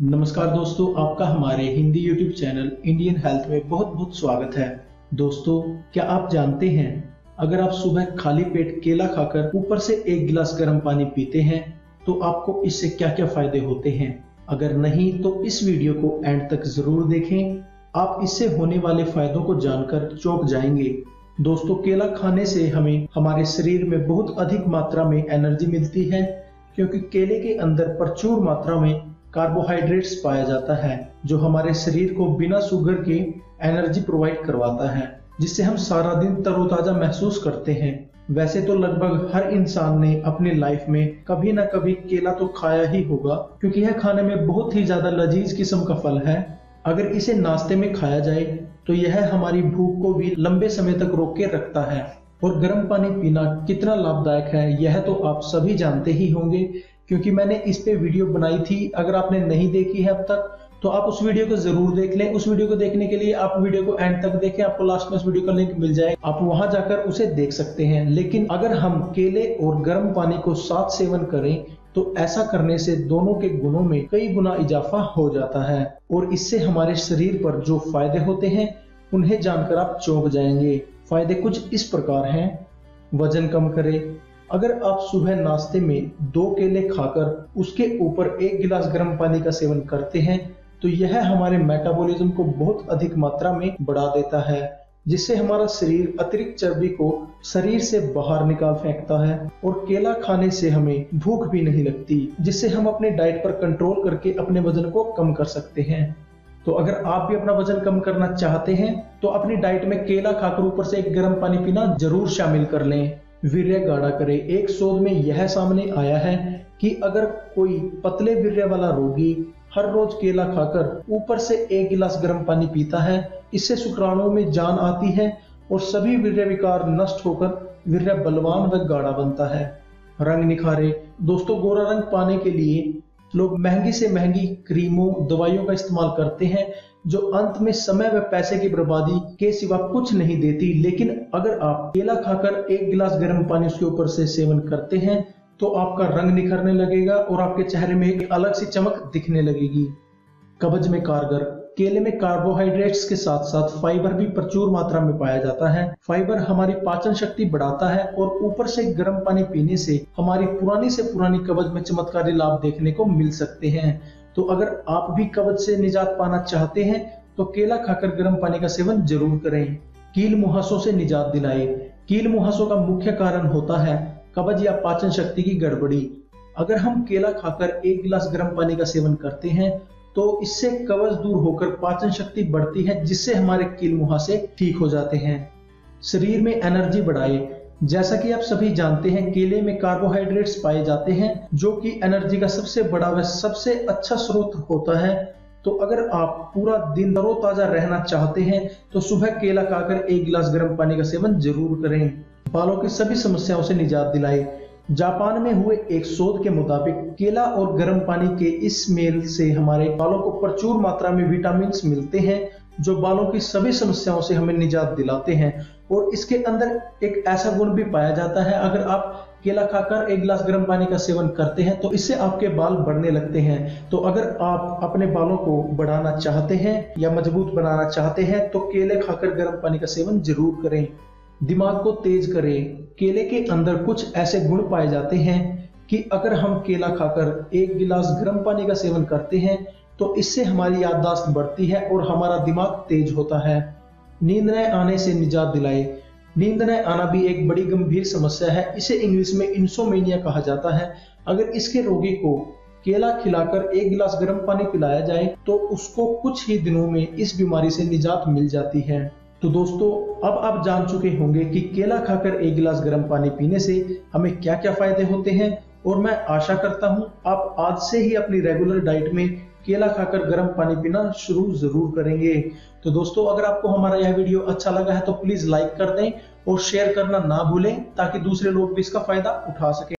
नमस्कार दोस्तों, आपका हमारे Hindi YouTube channel Indian health में बहुत बहुत स्वागत है। दोस्तों, क्या आप जानते हैं, अगर आप सुबह खाली पेट केला खाकर ऊपर से एक गिलास गर्म पानी पीते हैं तो आपको इससे क्या क्या फ़ायदे होते हैं? अगर नहीं तो इस वीडियो को एंड तक ज़रूर देखें। आप इससे होने वाले फायदों को जानकर चौंक जाएँगे। दोस्तों, केला खाने से हमें, हमारे शरीर में बहुत अधिक मात्रा में एनर्जी मिलती है, क्योंकि केले के अंदर प्रचुर मात्रा में कार्बोहाइड्रेट्स पाया जाता है, जो हमारे शरीर को बिना शुगर के एनर्जी प्रोवाइड करवाता है, जिससे हम सारा दिन तरोताजा महसूस करते हैं। वैसे तो लगभग हर इंसान ने अपनी लाइफ में कभी ना कभी केला तो खाया ही होगा, क्योंकि यह खाने में बहुत ही ज़्यादा लजीज किस्म का फल है। अगर इसे नाश्ते में खाया जाए तो यह हमारी भूख को भी लंबे समय तक रोक के रखता है। और गर्म पानी पीना कितना लाभदायक है, यह तो आप सभी जानते ही होंगे क्योंकि मैंने इस पे वीडियो बनाई थी, अगर आपने नहीं देखी है अब तक तो आप उस वीडियो को ज़रूर देख लें। उस वीडियो को देखने के लिए आप वीडियो को एंड तक देखें, आपको लास्ट में उस वीडियो का लिंक मिल जाए आप वहाँ जाकर उसे देख सकते हैं। लेकिन अगर हम केले और गर्म पानी को साथ सेवन करें तो ऐसा करने से दोनों के गुणों में कई गुना इजाफा हो जाता है और इससे हमारे शरीर पर जो फ़ायदे होते हैं, उन्हें जानकर आप चौंक जाएँगे। फ़ायदे कुछ इस प्रकार हैं। वज़न कम करे अगर आप सुबह नाश्ते में दो केले खाकर उसके ऊपर एक गिलास गर्म पानी का सेवन करते हैं तो यह हमारे मेटाबॉलिज्म को बहुत अधिक मात्रा में बढ़ा देता है, जिससे हमारा शरीर अतिरिक्त चर्बी को शरीर से बाहर निकाल फेंकता है और केला खाने से हमें भूख भी नहीं लगती, जिससे हम अपने डाइट पर कंट्रोल करके अपने वज़न को कम कर सकते हैं। तो अगर आप भी अपना वज़न कम करना चाहते हैं तो अपनी डाइट में केला खाकर ऊपर से एक गर्म पानी पीना ज़रूर शामिल कर लें। वीर्य गाढ़ा करे। एक शोध में यह सामने आया है कि अगर कोई पतले वीर्य वाला रोगी हर रोज केला खाकर ऊपर से एक गिलास गर्म पानी पीता है, इससे शुक्राणुओं में जान आती है और सभी वीर्य विकार नष्ट होकर वीर्य बलवान व गाढ़ा बनता है। रंग निखारे। दोस्तों, गोरा रंग पाने के लिए लोग महँगी से महँगी क्रीमों, दवाइयों का इस्तेमाल करते हैं। जो अंत में समय व पैसे की बर्बादी के सिवा कुछ नहीं देती, लेकिन अगर आप केला खाकर एक गिलास गर्म पानी उसके ऊपर से सेवन करते हैं तो आपका रंग निखरने लगेगा और आपके चेहरे में एक अलग सी चमक दिखने लगेगी। कब्ज में कारगर, केले में कार्बोहाइड्रेट्स के साथ साथ फाइबर भी प्रचुर मात्रा में पाया जाता है। फाइबर हमारी पाचन शक्ति बढ़ाता है और ऊपर से गर्म पानी पीने से हमारी पुरानी से पुरानी कब्ज में चमत्कारी लाभ देखने को मिल सकते हैं। तो अगर आप भी कब्ज से निजात पाना चाहते हैं तो केला खाकर गर्म पानी का सेवन ज़रूर करें। कील मुहासों से निजात दिलाए। कील मुहासों का मुख्य कारण होता है कब्ज या पाचन शक्ति की गड़बड़ी। अगर हम केला खाकर एक गिलास गर्म पानी का सेवन करते हैं तो इससे कब्ज दूर होकर पाचन शक्ति बढ़ती है, जिससे हमारे कील मुहासे ठीक हो जाते हैं। शरीर में एनर्जी बढ़ाए। जैसा कि आप सभी जानते हैं, केले में कार्बोहाइड्रेट्स पाए जाते हैं, जो कि एनर्जी का सबसे बड़ा व सबसे अच्छा स्रोत होता है। तो अगर आप पूरा दिन तरोताजा रहना चाहते हैं तो सुबह केला खाकर एक गिलास गर्म पानी का सेवन ज़रूर करें। बालों की सभी समस्याओं से निजात दिलाए। जापान में हुए एक शोध के मुताबिक, केला और गर्म पानी के इस मेल से हमारे बालों को प्रचुर मात्रा में विटामिन मिलते हैं जो बालों की सभी समस्याओं से हमें निजात दिलाते हैं और इसके अंदर एक ऐसा गुण भी पाया जाता है, अगर आप केला खाकर एक गिलास गर्म पानी का सेवन करते हैं तो इससे आपके बाल बढ़ने लगते हैं। तो अगर आप अपने बालों को बढ़ाना चाहते हैं या मज़बूत बनाना चाहते हैं तो केले खाकर गर्म पानी का सेवन ज़रूर करें। दिमाग को तेज करें। केले के अंदर कुछ ऐसे गुण पाए जाते हैं कि अगर हम केला खाकर एक गिलास गर्म पानी का सेवन करते हैं तो इससे हमारी याददाश्त बढ़ती है और हमारा दिमाग तेज होता है। नींद न आने से निजात दिलाए। नींद न आना भी एक बड़ी गंभीर समस्या है। इसे इंग्लिश में इंसोमेनिया कहा जाता है। अगर इसके रोगी को केला खिलाकर एक गिलास गर्म पानी पिलाया जाए तो उसको कुछ ही दिनों में इस बीमारी से निजात मिल जाती है। तो दोस्तों, अब आप जान चुके होंगे कि केला खाकर एक गिलास गर्म पानी पीने से हमें क्या क्या फ़ायदे होते हैं। और मैं आशा करता हूँ, आप आज से ही अपनी रेगुलर डाइट में केला खाकर गर्म पानी पीना शुरू ज़रूर करेंगे। तो दोस्तों, अगर आपको हमारा यह वीडियो अच्छा लगा है तो प्लीज़ लाइक कर दें और शेयर करना ना भूलें, ताकि दूसरे लोग भी इसका फ़ायदा उठा सकें।